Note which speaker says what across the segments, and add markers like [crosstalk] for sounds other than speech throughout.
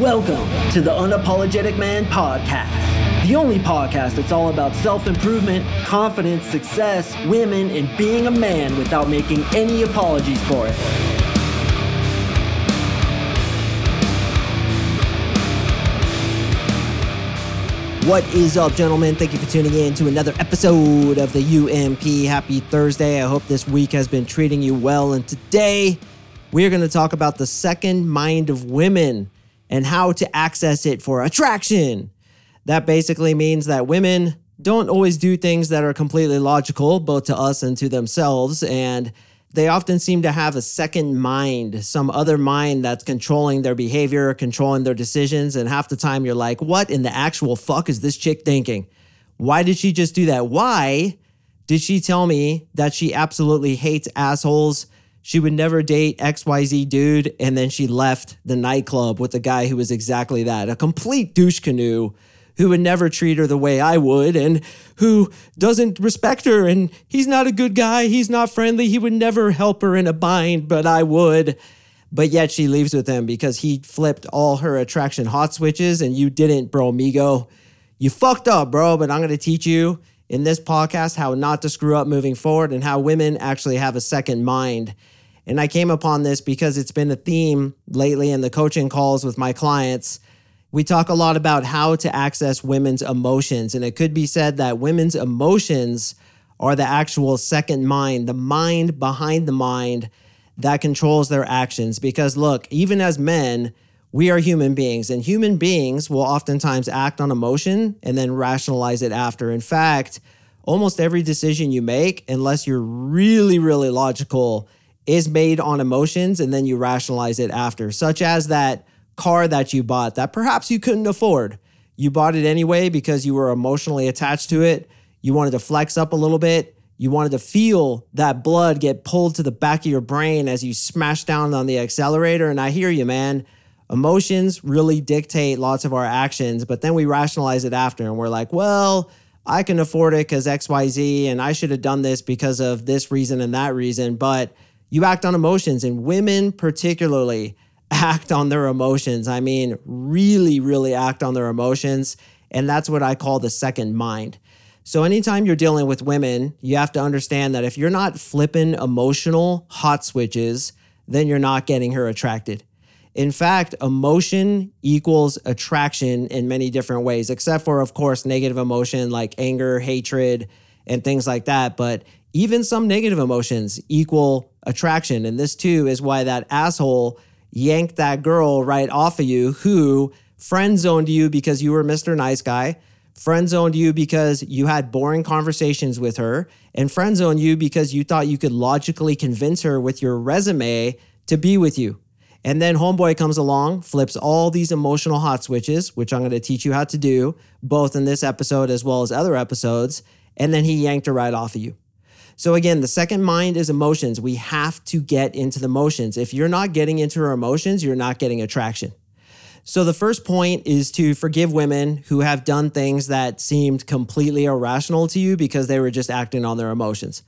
Speaker 1: Welcome to the Unapologetic Man Podcast, the only podcast that's all about self improvement, confidence, success, women, and being a man without making any apologies for it. What is up, gentlemen? Thank you for tuning in to another episode of the UMP. Happy Thursday. I hope this week has been treating you well. And today, we are going to talk about the second mind of women and how to access it for attraction. That basically means that women don't always do things that are completely logical, both to us and to themselves. And they often seem to have a second mind, some other mind that's controlling their behavior, controlling their decisions. And half the time you're like, what in the actual fuck is this chick thinking? Why did she just do that? Why did she tell me that she absolutely hates assholes? She would never date XYZ dude. And then she left the nightclub with a guy who was exactly that a complete douche canoe who would never treat her the way I would and who doesn't respect her. And he's not a good guy. He's not friendly. He would never help her in a bind, but I would. But yet she leaves with him because he flipped all her attraction hot switches and you didn't, bro, Migo. You fucked up, bro, but I'm going to teach you in this podcast how not to screw up moving forward and how women actually have a second mind and I came upon this because it's been a theme lately in the coaching calls with my clients. We talk a lot about how to access women's emotions. And it could be said that women's emotions are the actual second mind, the mind behind the mind that controls their actions. Because look, even as men, we are human beings, and human beings will oftentimes act on emotion and then rationalize it after. In fact, almost every decision you make, unless you're really, really logical, is made on emotions and then you rationalize it after, such as that car that you bought that perhaps you couldn't afford. You bought it anyway because you were emotionally attached to it. You wanted to flex up a little bit. You wanted to feel that blood get pulled to the back of your brain as you smash down on the accelerator. And I hear you, man. Emotions really dictate lots of our actions, but then we rationalize it after and we're like, well, I can afford it because XYZ, and I should have done this because of this reason and that reason. But you act on emotions, and women particularly act on their emotions. I mean, really, really act on their emotions. And that's what I call the second mind. So, anytime you're dealing with women, you have to understand that if you're not flipping emotional hot switches, then you're not getting her attracted. In fact, emotion equals attraction in many different ways, except for, of course, negative emotion like anger, hatred, and things like that. But even some negative emotions equal attraction. And this too is why that asshole yanked that girl right off of you who friend zoned you because you were Mr. Nice Guy, friend zoned you because you had boring conversations with her, and friend zoned you because you thought you could logically convince her with your resume to be with you. And then Homeboy comes along, flips all these emotional hot switches, which I'm going to teach you how to do, both in this episode as well as other episodes. And then he yanked her right off of you. So again, the second mind is emotions. We have to get into the motions. If you're not getting into our emotions, you're not getting attraction. So the first point is to forgive women who have done things that seemed completely irrational to you because they were just acting on their emotions.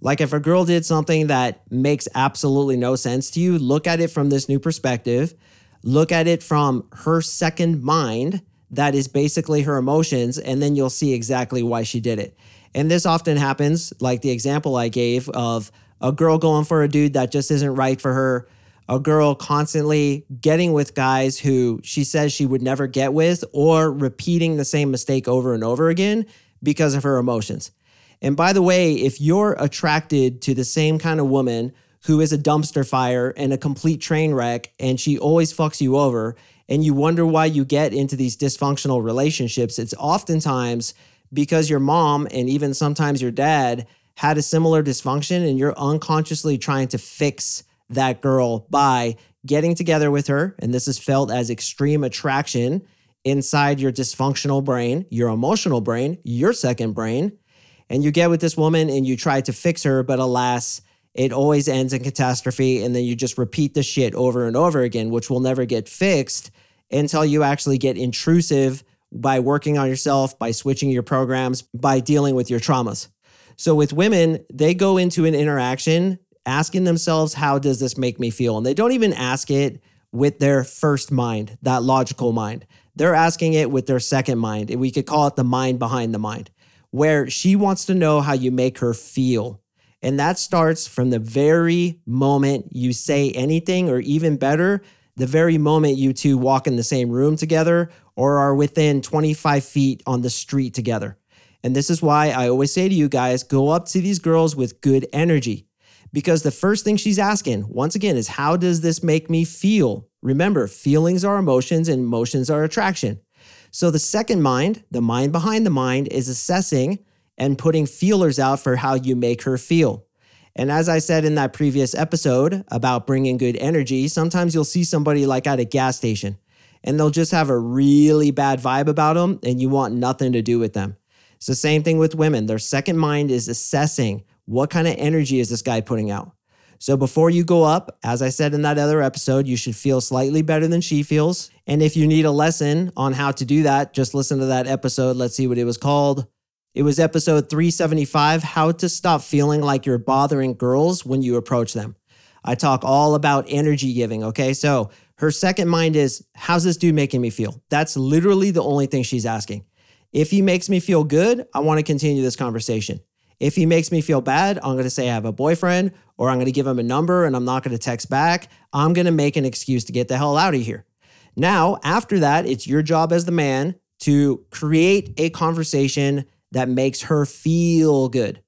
Speaker 1: Like if a girl did something that makes absolutely no sense to you, look at it from this new perspective. Look at it from her second mind, that is basically her emotions, and then you'll see exactly why she did it. And this often happens, like the example I gave of a girl going for a dude that just isn't right for her, a girl constantly getting with guys who she says she would never get with, or repeating the same mistake over and over again because of her emotions. And by the way, if you're attracted to the same kind of woman who is a dumpster fire and a complete train wreck, and she always fucks you over, and you wonder why you get into these dysfunctional relationships, it's oftentimes because your mom and even sometimes your dad had a similar dysfunction and you're unconsciously trying to fix that girl by getting together with her. And this is felt as extreme attraction inside your dysfunctional brain, your emotional brain, your second brain. And you get with this woman and you try to fix her, but alas, it always ends in catastrophe. And then you just repeat the shit over and over again, which will never get fixed until you actually get intrusive by working on yourself, by switching your programs, by dealing with your traumas. So with women, they go into an interaction asking themselves, how does this make me feel? And they don't even ask it with their first mind, that logical mind. They're asking it with their second mind. And we could call it the mind behind the mind, where she wants to know how you make her feel. And that starts from the very moment you say anything, or even better, the very moment you two walk in the same room together or are within 25 feet on the street together. And this is why I always say to you guys go up to these girls with good energy. Because the first thing she's asking, once again, is how does this make me feel? Remember, feelings are emotions and emotions are attraction. So the second mind, the mind behind the mind, is assessing and putting feelers out for how you make her feel. And as I said in that previous episode about bringing good energy, sometimes you'll see somebody like at a gas station and they'll just have a really bad vibe about them and you want nothing to do with them. It's the same thing with women. Their second mind is assessing what kind of energy is this guy putting out. So before you go up, as I said in that other episode, you should feel slightly better than she feels. And if you need a lesson on how to do that, just listen to that episode. Let's see what it was called. It was episode 375 How to Stop Feeling Like You're Bothering Girls When You Approach Them. I talk all about energy giving. Okay. So her second mind is, How's this dude making me feel? That's literally the only thing she's asking. If he makes me feel good, I want to continue this conversation. If he makes me feel bad, I'm going to say I have a boyfriend or I'm going to give him a number and I'm not going to text back. I'm going to make an excuse to get the hell out of here. Now, after that, it's your job as the man to create a conversation that makes her feel good.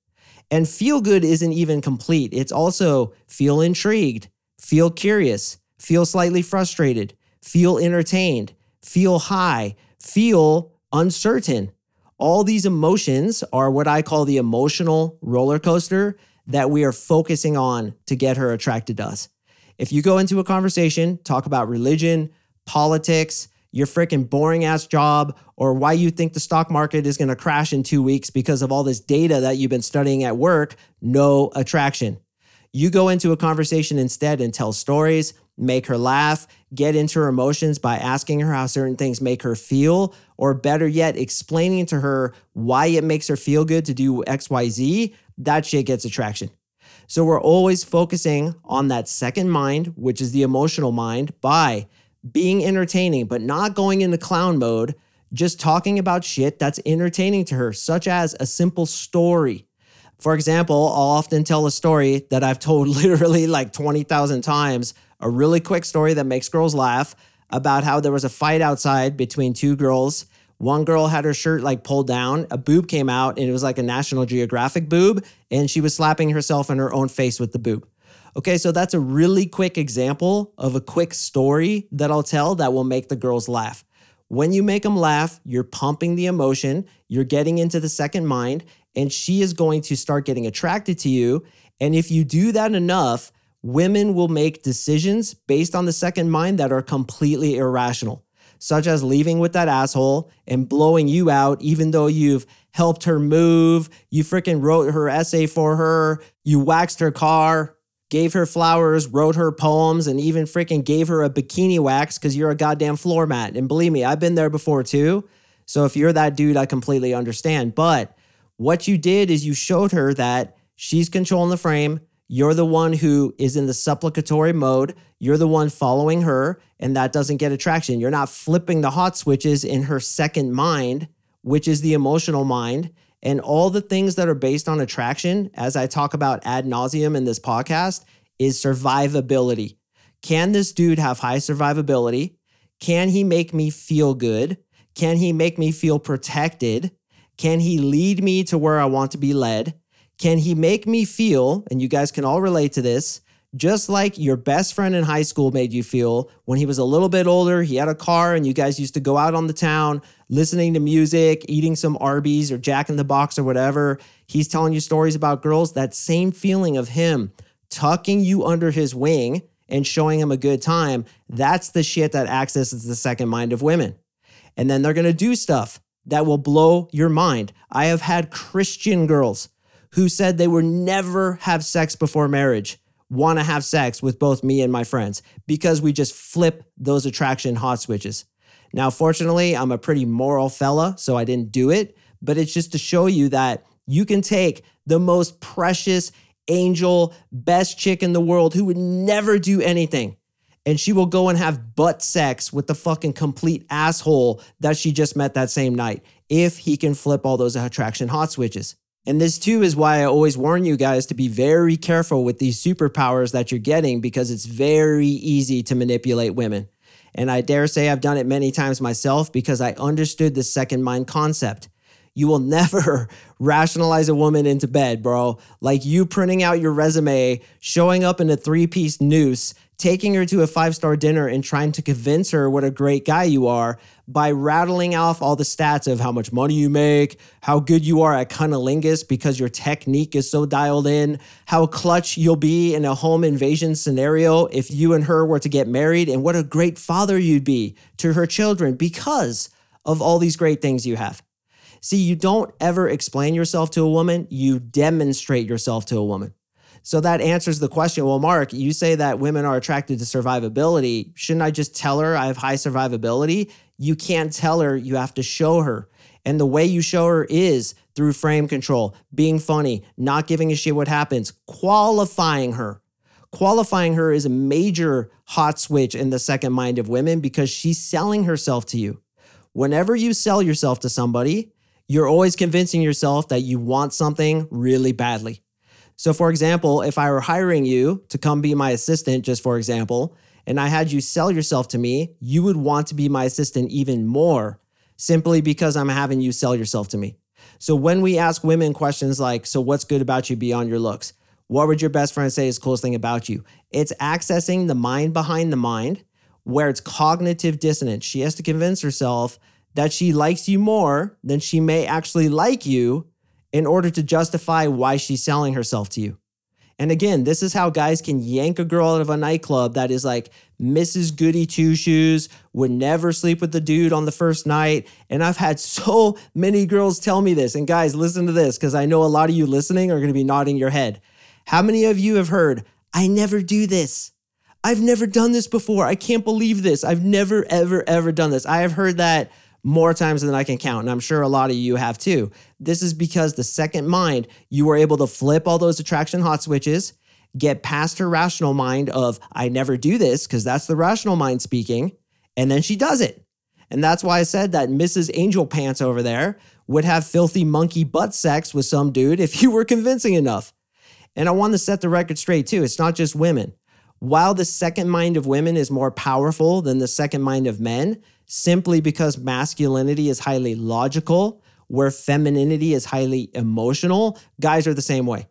Speaker 1: And feel good isn't even complete. It's also feel intrigued, feel curious, feel slightly frustrated, feel entertained, feel high, feel uncertain. All these emotions are what I call the emotional roller coaster that we are focusing on to get her attracted to us. If you go into a conversation, talk about religion, politics, your freaking boring ass job, or why you think the stock market is going to crash in two weeks because of all this data that you've been studying at work, no attraction. You go into a conversation instead and tell stories, make her laugh, get into her emotions by asking her how certain things make her feel, or better yet, explaining to her why it makes her feel good to do XYZ, that shit gets attraction. So we're always focusing on that second mind, which is the emotional mind, by being entertaining, but not going into clown mode, just talking about shit that's entertaining to her, such as a simple story. For example, I'll often tell a story that I've told [laughs] literally like 20,000 times, a really quick story that makes girls laugh about how there was a fight outside between two girls one girl had her shirt like pulled down, a boob came out, and it was like a National Geographic boob, and she was slapping herself in her own face with the boob. Okay, so that's a really quick example of a quick story that I'll tell that will make the girls laugh. When you make them laugh, you're pumping the emotion, you're getting into the second mind, and she is going to start getting attracted to you. And if you do that enough, women will make decisions based on the second mind that are completely irrational such as leaving with that asshole and blowing you out, even though you've helped her move, you freaking wrote her essay for her, you waxed her car, gave her flowers, wrote her poems, and even freaking gave her a bikini wax because you're a goddamn floor mat. And believe me, I've been there before too. So if you're that dude, I completely understand. But what you did is you showed her that she's controlling the frame. You're the one who is in the supplicatory mode. You're the one following her, and that doesn't get attraction. You're not flipping the hot switches in her second mind, which is the emotional mind. And all the things that are based on attraction, as I talk about ad nauseum in this podcast, is survivability. Can this dude have high survivability? Can he make me feel good? Can he make me feel protected? Can he lead me to where I want to be led? Can he make me feel, and you guys can all relate to this, just like your best friend in high school made you feel when he was a little bit older, he had a car, and you guys used to go out on the town listening to music, eating some Arby's or Jack in the Box or whatever. He's telling you stories about girls. That same feeling of him tucking you under his wing and showing him a good time, that's the shit that accesses the second mind of women. And then they're gonna do stuff that will blow your mind. I have had Christian girls who said they would never have sex before marriage want to have sex with both me and my friends because we just flip those attraction hot switches. Now, fortunately, I'm a pretty moral fella, so I didn't do it, but it's just to show you that you can take the most precious angel, best chick in the world who would never do anything, and she will go and have butt sex with the fucking complete asshole that she just met that same night if he can flip all those attraction hot switches. And this too is why I always warn you guys to be very careful with these superpowers that you're getting because it's very easy to manipulate women. And I dare say I've done it many times myself because I understood the second mind concept. You will [laughs] never rationalize a woman into bed, bro. Like you printing out your resume, showing up in a three piece noose, taking her to a five star dinner, and trying to convince her what a great guy you are by rattling off all the stats of how much money you make, how good you are at cunnilingus because your technique is so dialed in, how clutch you'll be in a home invasion scenario if you and her were to get married, and what a great father you'd be to her children because of all these great things you have. See, you don't ever explain yourself to a woman, you demonstrate yourself to a woman. So that answers the question. Well, Mark, you say that women are attracted to survivability. Shouldn't I just tell her I have high survivability? You can't tell her, you have to show her. And the way you show her is through frame control, being funny, not giving a shit what happens, qualifying her. Qualifying her is a major hot switch in the second mind of women because she's selling herself to you. Whenever you sell yourself to somebody, you're always convincing yourself that you want something really badly. So, for example, if I were hiring you to come be my assistant, just for example, and I had you sell yourself to me, you would want to be my assistant even more simply because I'm having you sell yourself to me. So, when we ask women questions like, So, what's good about you beyond your looks? What would your best friend say is coolest thing about you? It's accessing the mind behind the mind where it's cognitive dissonance. She has to convince herself that she likes you more than she may actually like you in order to justify why she's selling herself to you. And again, this is how guys can yank a girl out of a nightclub that is like Mrs. Goody Two Shoes, would never sleep with the dude on the first night. And I've had so many girls tell me this. And guys, listen to this because I know a lot of you listening are going to be nodding your head. How many of you have heard, I never do this? I've never done this before. I can't believe this. I've never, ever, ever done this. I have heard that more times than I can count. And I'm sure a lot of you have too. This is because the second mind, you were able to flip all those attraction hot switches, get past her rational mind of, I never do this, because that's the rational mind speaking. And then she does it. And that's why I said that Mrs. Angel Pants over there would have filthy monkey butt sex with some dude if [laughs] you were convincing enough. And I want to set the record straight too. It's not just women. While the second mind of women is more powerful than the second mind of men, simply because masculinity is highly logical, where femininity is highly emotional. Guys are the same way.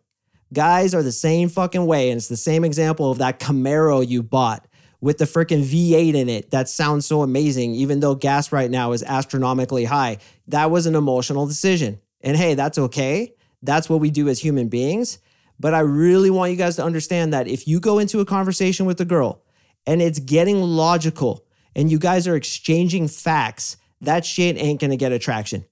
Speaker 1: Guys are the same fucking way. And it's the same example of that Camaro you bought with the freaking V8 in it that sounds so amazing, even though gas right now is astronomically high. That was an emotional decision. And hey, that's okay. That's what we do as human beings. But I really want you guys to understand that if you go into a conversation with a girl and it's getting logical, and you guys are exchanging facts, that shit ain't gonna get attraction.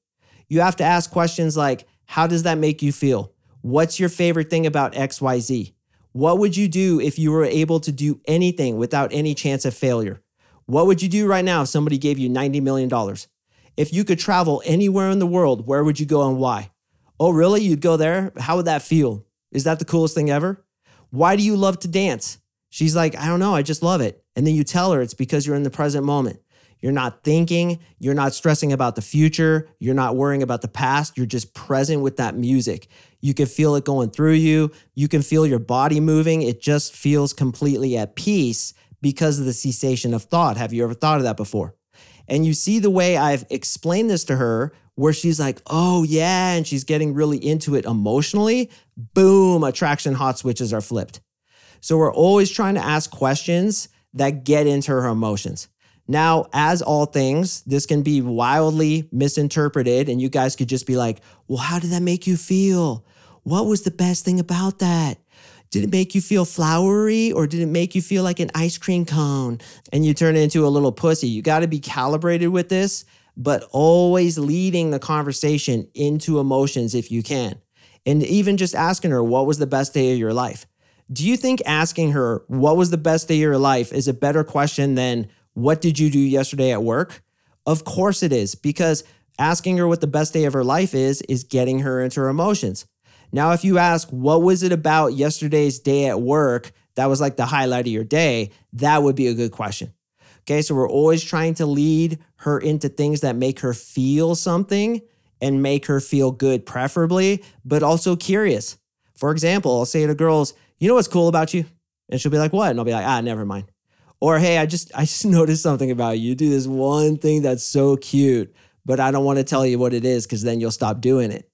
Speaker 1: You have to ask questions like, how does that make you feel? What's your favorite thing about XYZ? What would you do if you were able to do anything without any chance of failure? What would you do right now if somebody gave you $90 million? If you could travel anywhere in the world, where would you go and why? Oh, really? You'd go there? How would that feel? Is that the coolest thing ever? Why do you love to dance? She's like, I don't know, I just love it. And then you tell her it's because you're in the present moment. You're not thinking, you're not stressing about the future, you're not worrying about the past, you're just present with that music. You can feel it going through you, you can feel your body moving. It just feels completely at peace because of the cessation of thought. Have you ever thought of that before? And you see the way I've explained this to her, where she's like, oh, yeah, and she's getting really into it emotionally. Boom, attraction hot switches are flipped. So we're always trying to ask questions that get into her emotions. Now, as all things, this can be wildly misinterpreted, and you guys could just be like, well, how did that make you feel? What was the best thing about that? Did it make you feel flowery or did it make you feel like an ice cream cone? And you turn into a little pussy. You got to be calibrated with this, but always leading the conversation into emotions if you can. And even just asking her, what was the best day of your life? Do you think asking her, what was the best day of your life, is a better question than, what did you do yesterday at work? Of course it is, because asking her what the best day of her life is, is getting her into her emotions. Now, if you ask, what was it about yesterday's day at work that was like the highlight of your day, that would be a good question. Okay, so we're always trying to lead her into things that make her feel something and make her feel good, preferably, but also curious. For example, I'll say to girls, you know what's cool about you? And she'll be like, what? And I'll be like, ah, never mind. Or hey, I just I just [laughs] noticed something about you. You do this one thing that's so cute, but I don't want to tell you what it is because then you'll stop doing it.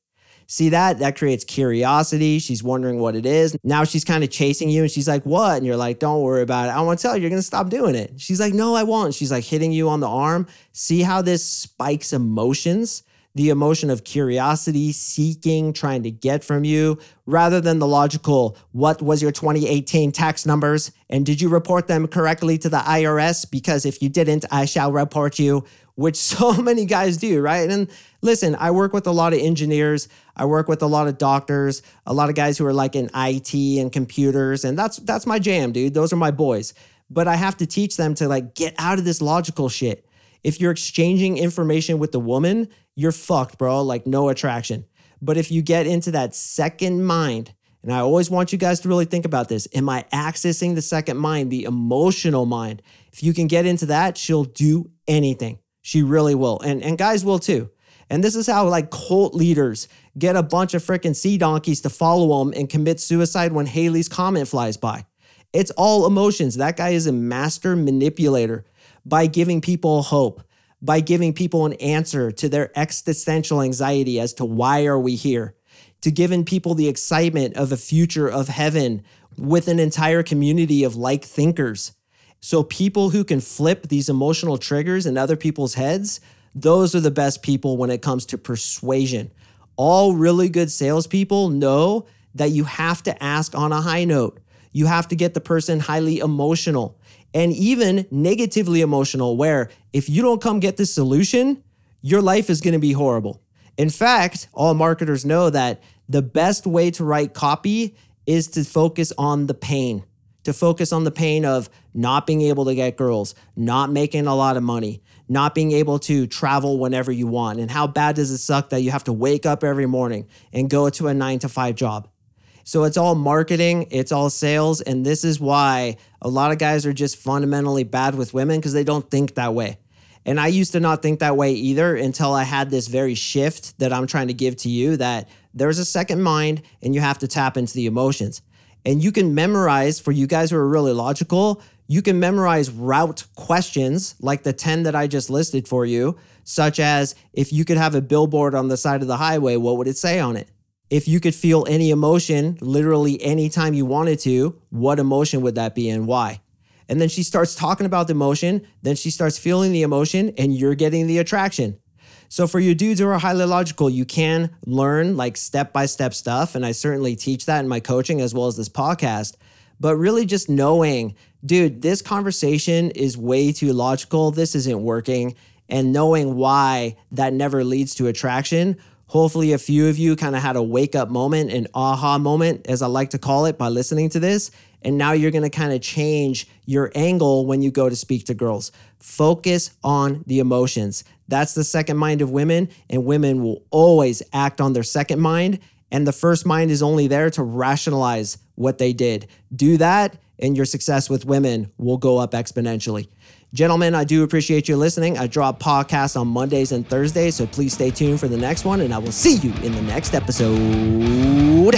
Speaker 1: See that? That creates curiosity. She's wondering what it is. Now she's kind of chasing you and she's like, What? And you're like, Don't worry about it. I want to tell you, you're going to stop doing it. She's like, No, I won't. She's like hitting you on the arm. See how this spikes emotions? The emotion of curiosity, seeking, trying to get from you, rather than the logical, what was your 2018 tax numbers? And did you report them correctly to the IRS? Because if you didn't, I shall report you, which [laughs] so many guys do, right? And listen, I work with a lot of engineers, I work with a lot of doctors, a lot of guys who are like in IT and computers, and that's that's my jam, dude. Those are my boys. But I have to teach them to like get out of this logical shit if you're exchanging information with the woman, you're fucked, bro. Like no attraction. But if you get into that second mind, and I always want you guys to really think about this. Am I accessing the second mind, the emotional mind? If you can get into that, she'll do anything. She really will. And, and guys will too. And this is how like cult leaders get a bunch of freaking sea donkeys to follow them and commit suicide when Halley's Comet flies by. It's all emotions. That guy is a master manipulator by giving people hope, by giving people an answer to their existential anxiety as to why are we here, to giving people the excitement of a future of heaven with an entire community of like thinkers. So people who can flip these emotional triggers in other people's heads, those are the best people when it comes to persuasion. All really good salespeople know that you have to ask on a high note. You have to get the person highly emotional and even negatively emotional, where if you don't come get this solution, your life is going to be horrible. In fact, all marketers know that the best way to write copy is to focus on the pain, to focus on the pain of not being able to get girls, not making a lot of money, not being able to travel whenever you want. And how bad does it suck that you have to wake up every morning and go to a nine to five job? So it's all marketing, it's all sales. And this is why a lot of guys are just fundamentally bad with women because they don't think that way. And I used to not think that way either until I had this very shift that I'm trying to give to you that there's a second mind and you have to tap into the emotions. And you can memorize, for you guys who are really logical, you can memorize route questions like the 10 that I just listed for you, such as if you could have a billboard on the side of the highway, what would it say on it? If you could feel any emotion literally anytime you wanted to, what emotion would that be and why? And then she starts talking about the emotion, then she starts feeling the emotion, and you're getting the attraction. So, for you dudes who are highly logical, you can learn like step by step stuff. And I certainly teach that in my coaching as well as this podcast. But really, just knowing, dude, this conversation is way too logical. This isn't working. And knowing why that never leads to attraction Hopefully, a few of you kind of had a wake up moment, an aha moment, as I like to call it, by listening to this. And now you're going to kind of change your angle when you go to speak to girls. Focus on the emotions. That's the second mind of women, and women will always act on their second mind. And the first mind is only there to rationalize what they did. Do that, and your success with women will go up exponentially. Gentlemen, I do appreciate you listening. I drop podcasts on Mondays and Thursdays, so please stay tuned for the next one, and I will see you in the next episode.